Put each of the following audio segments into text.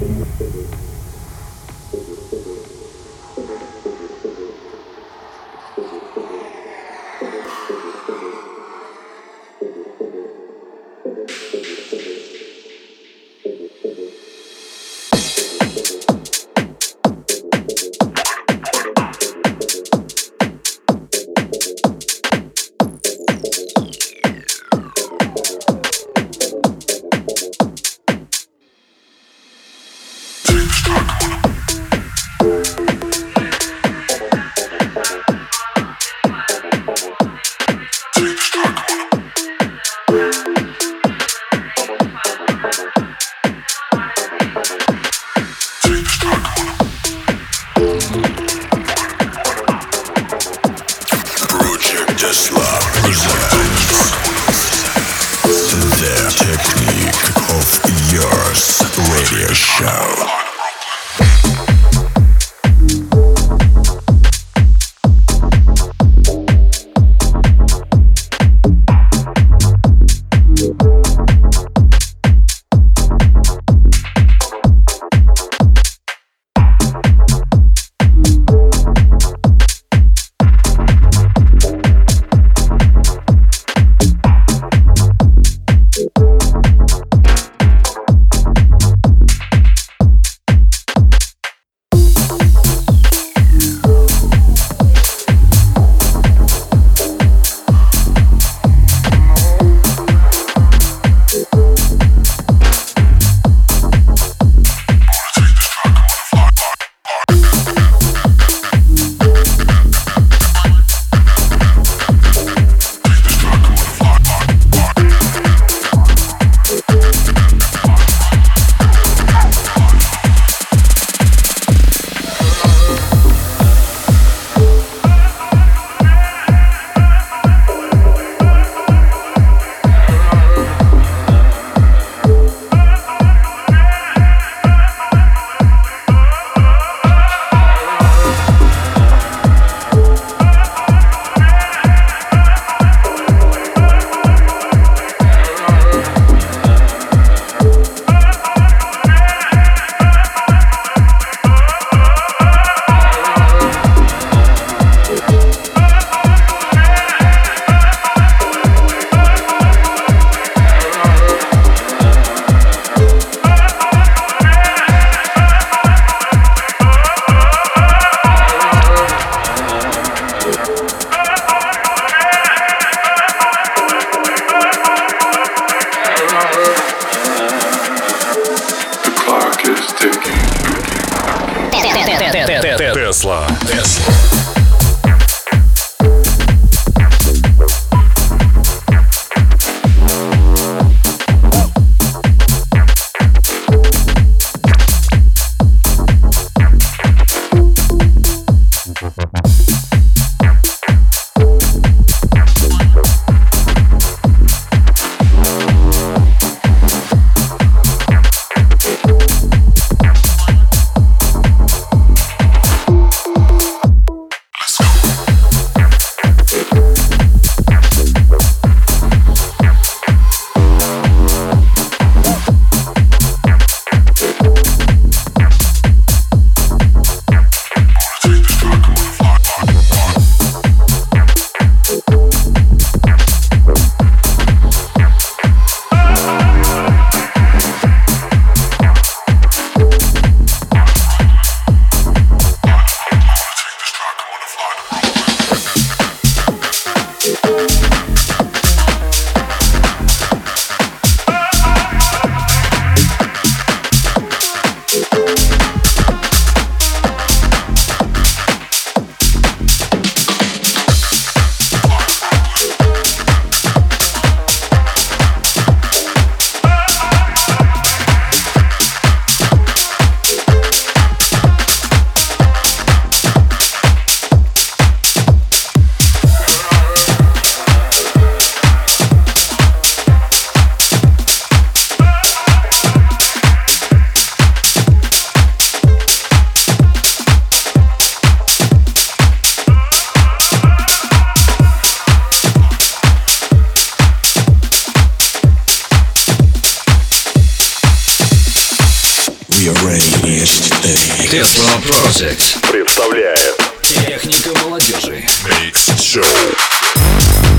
Thank you. Project представляет Техника молодежи Микс Шоу.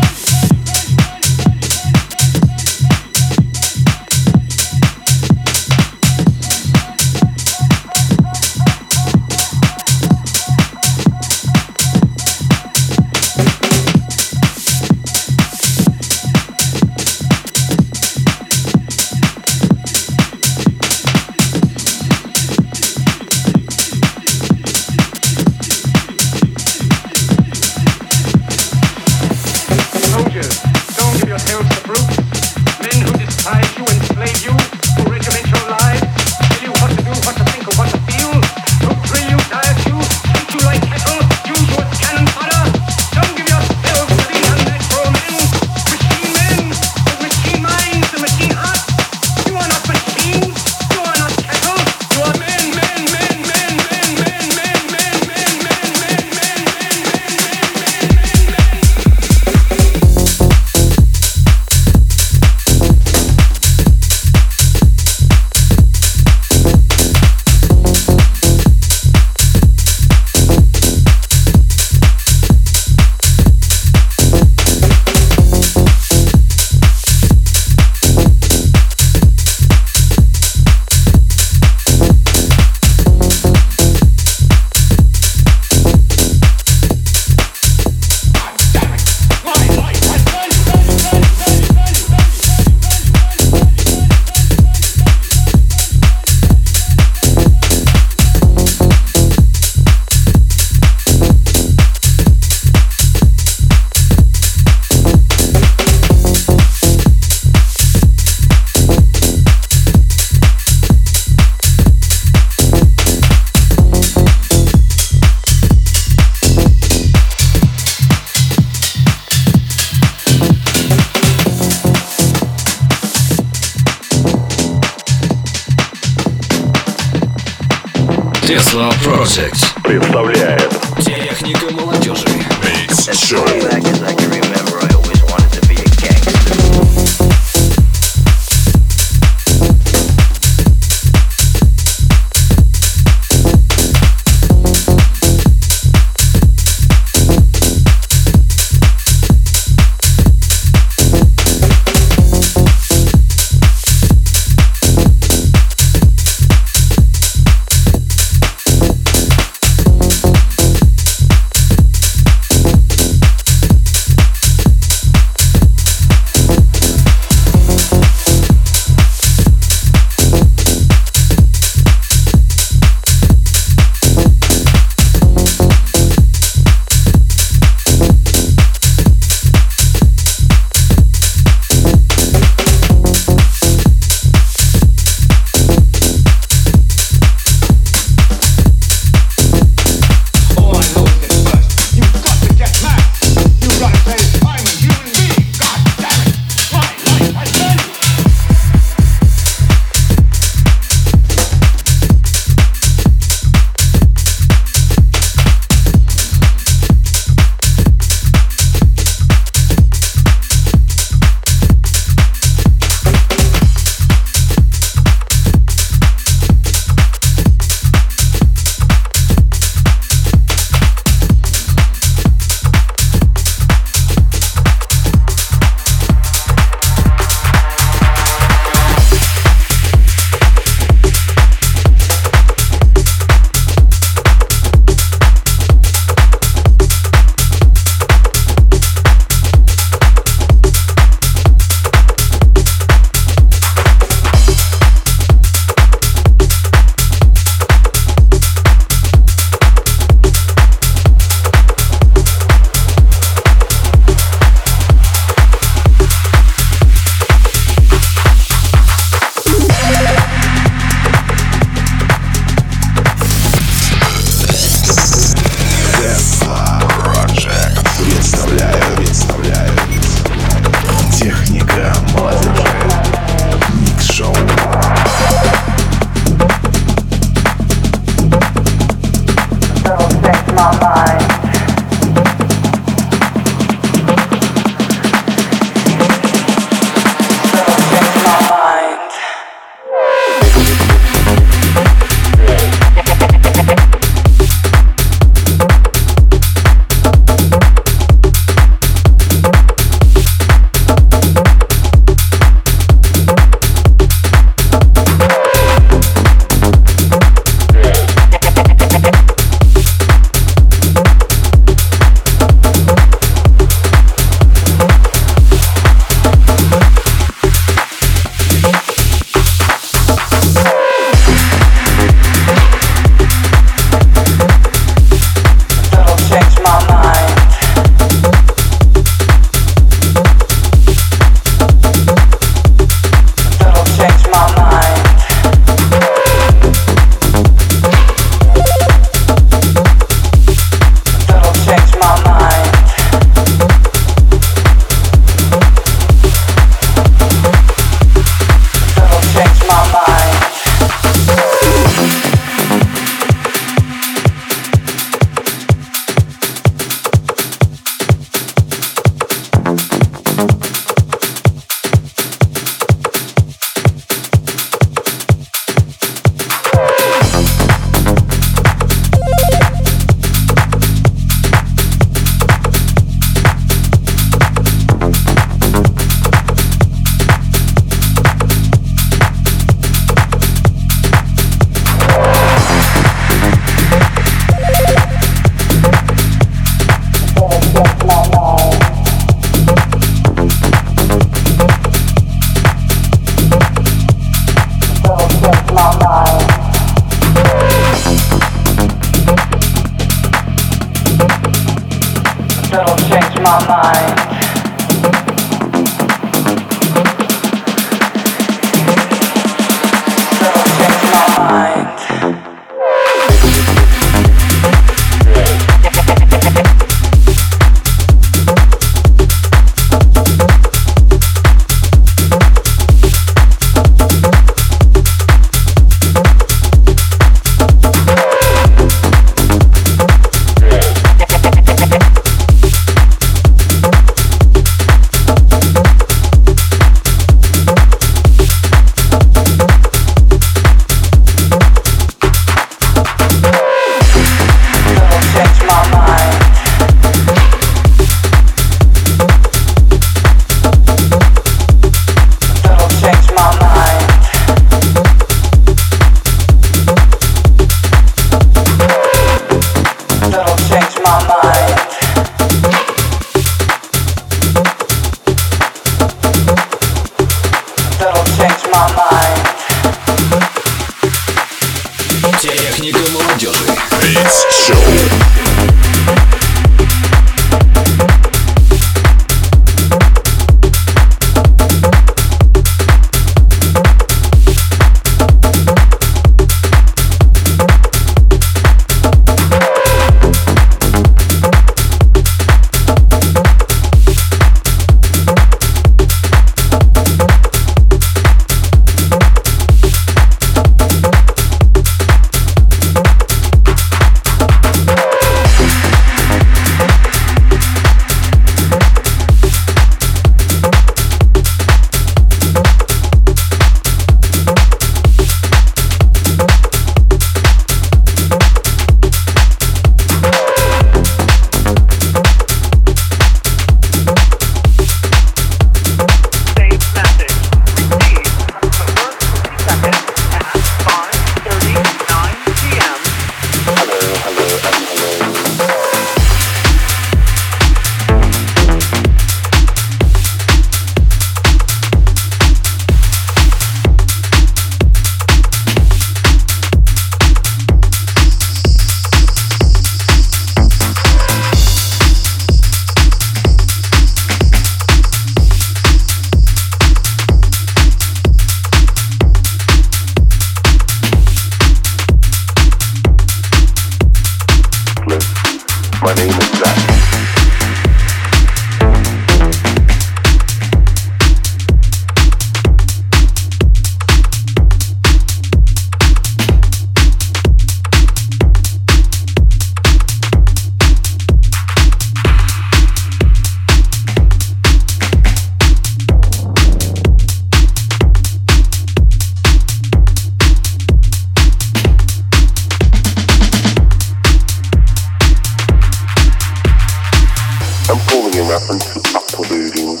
reference to aquavooting,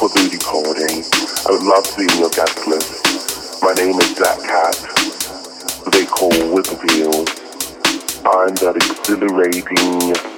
booty recording. I would love to be in your guest list. My name is Black Cat. They call Whippoorwill. I'm that exhilarating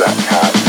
that cat.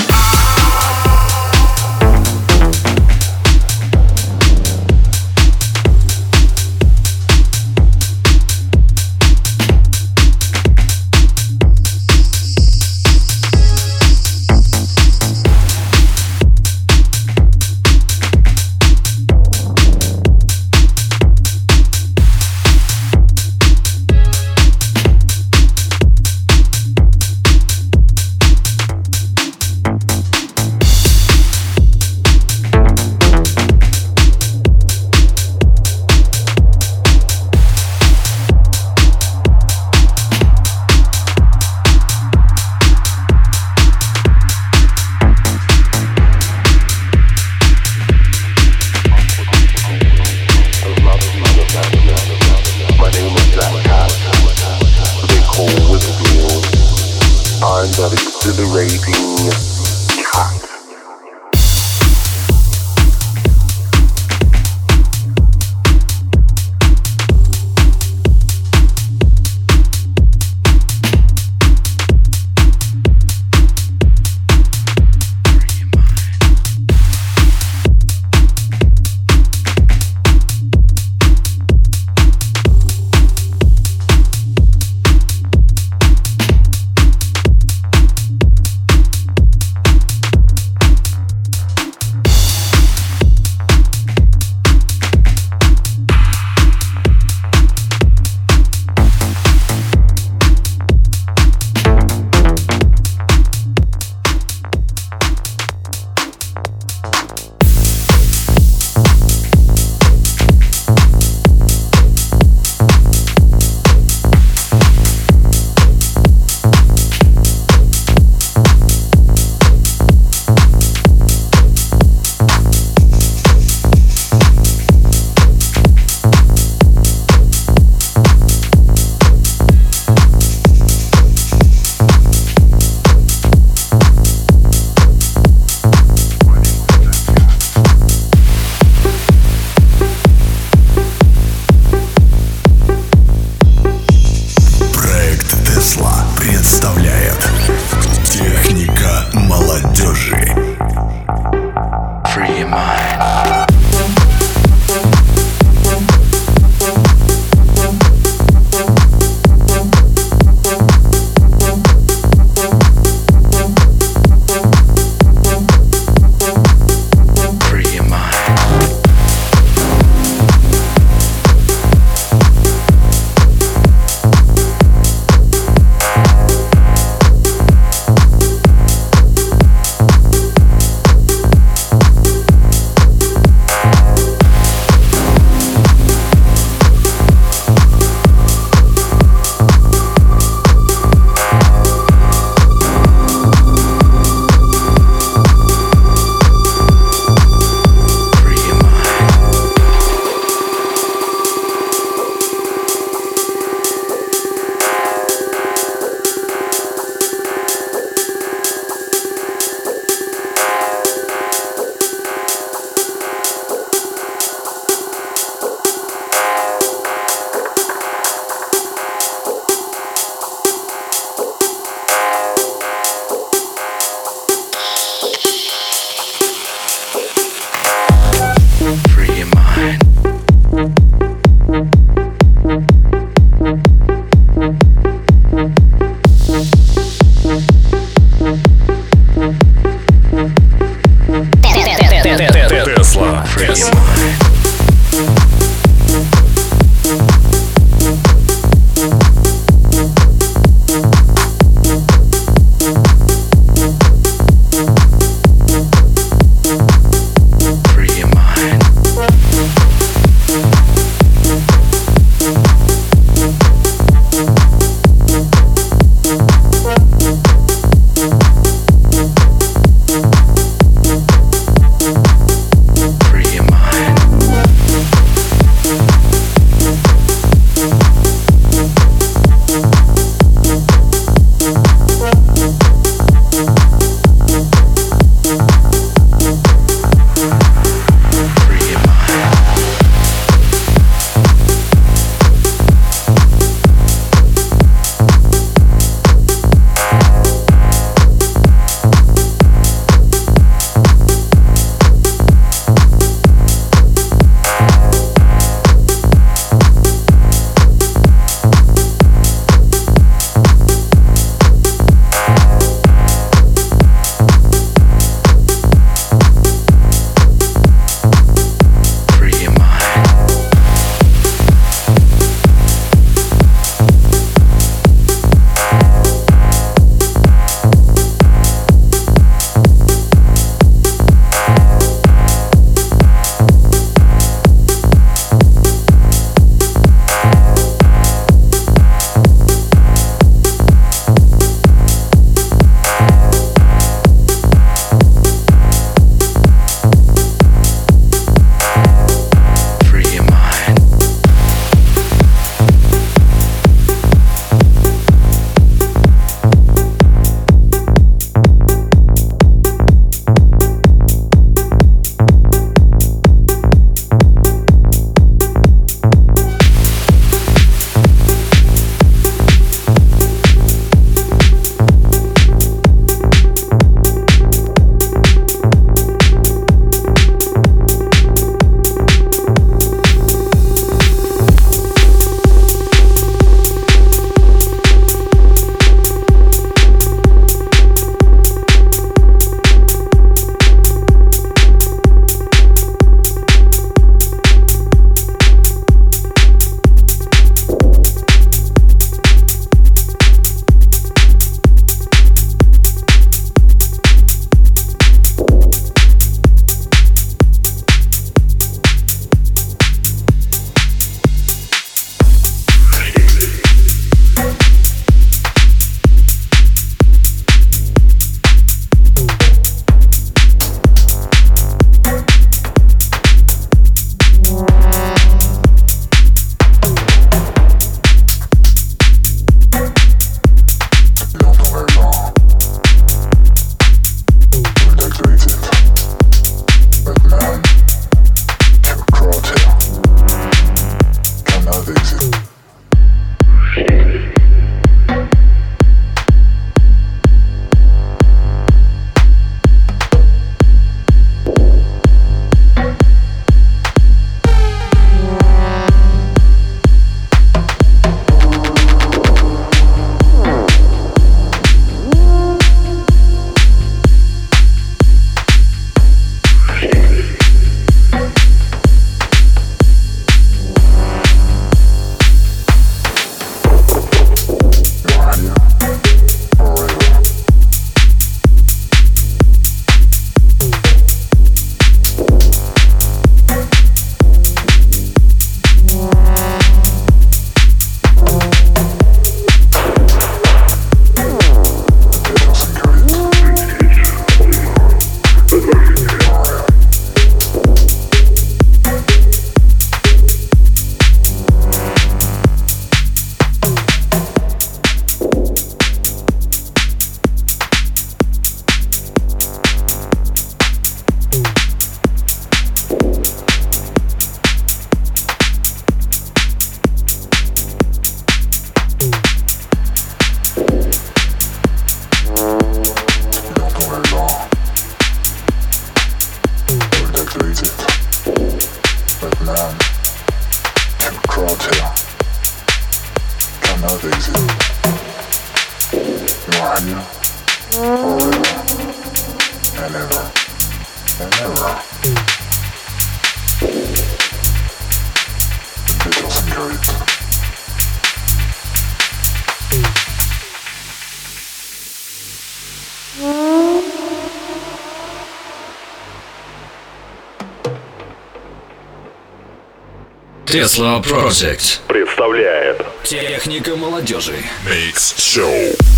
Tesla Project. Представляет Техника молодежи. Mix Show.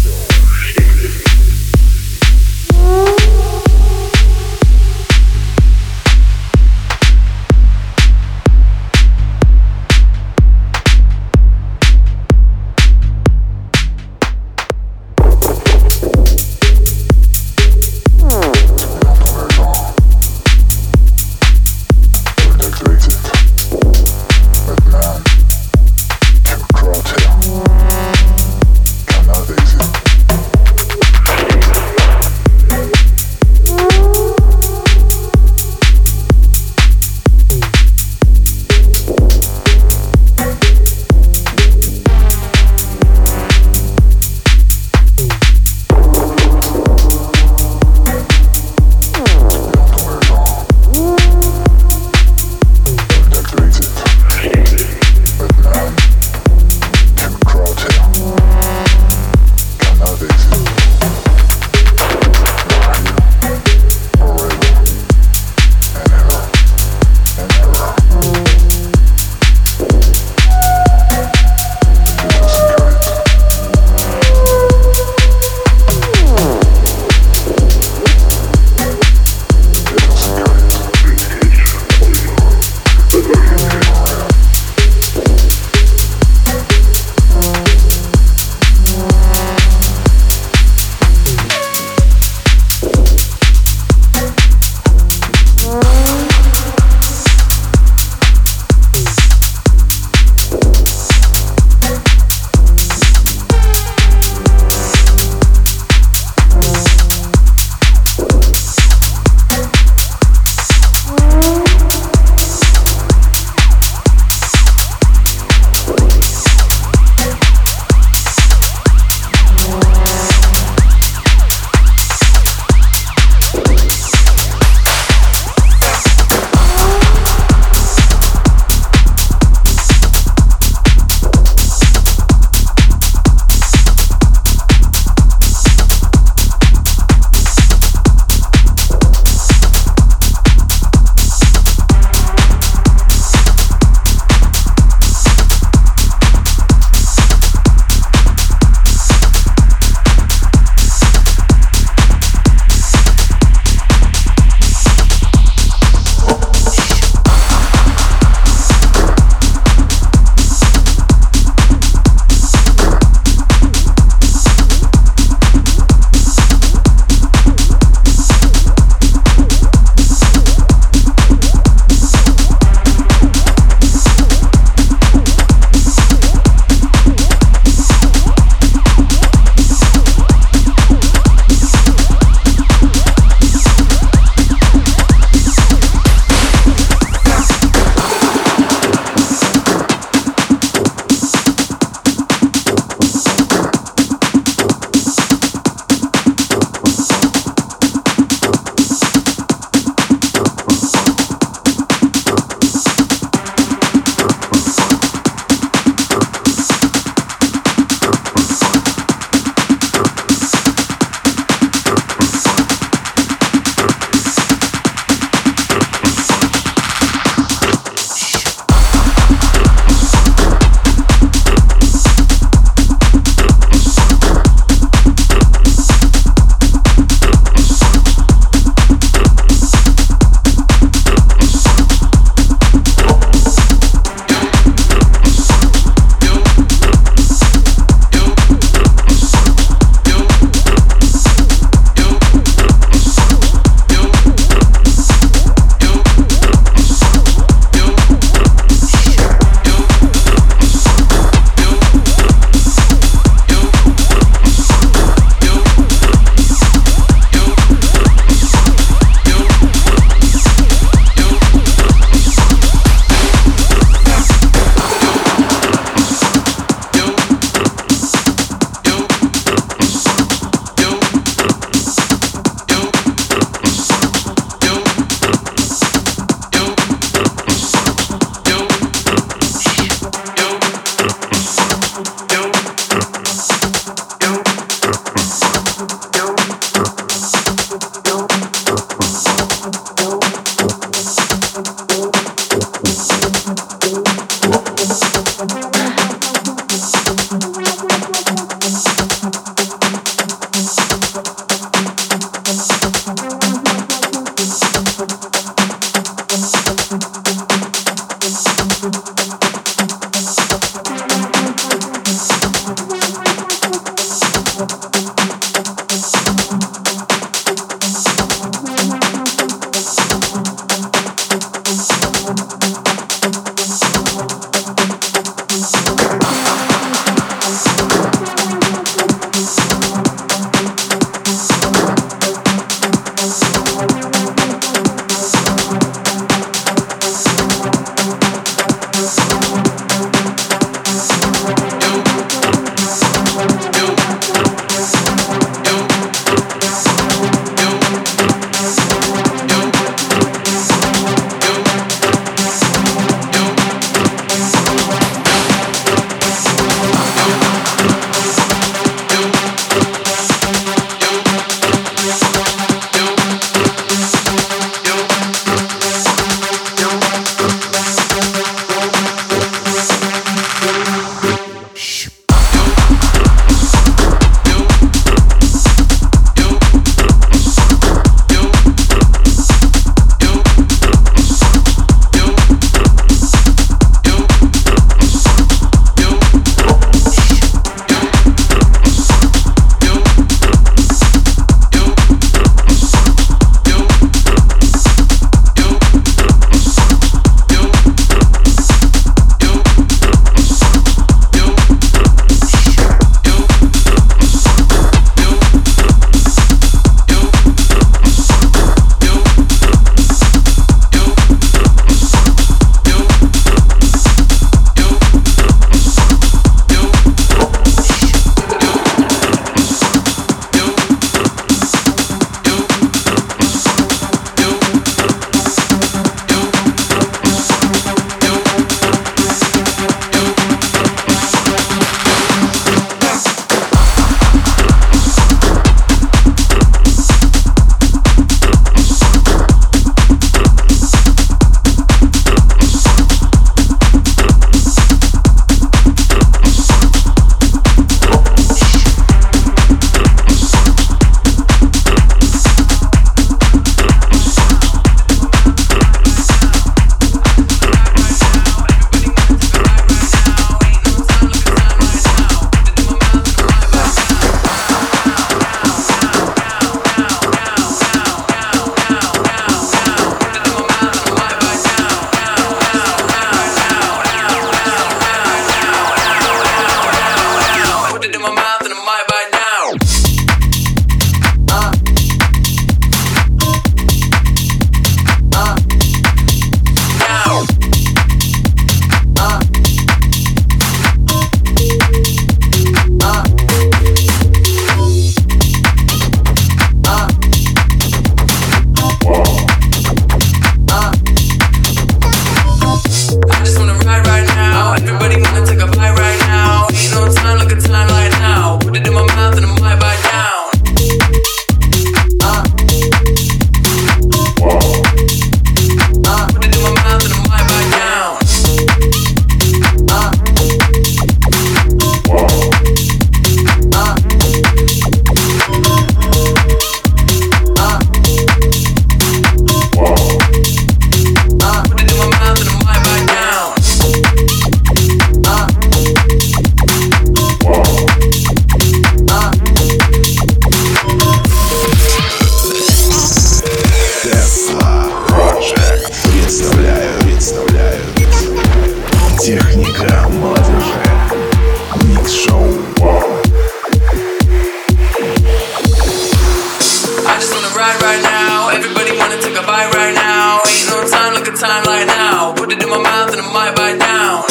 line right now. Put it in my mouth and I might bite down.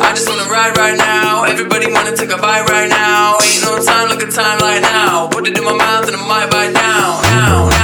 I just wanna ride right now. Everybody wanna take a bite right now. Ain't no time like a time right now. Put it in my mouth and I might bite down. Now.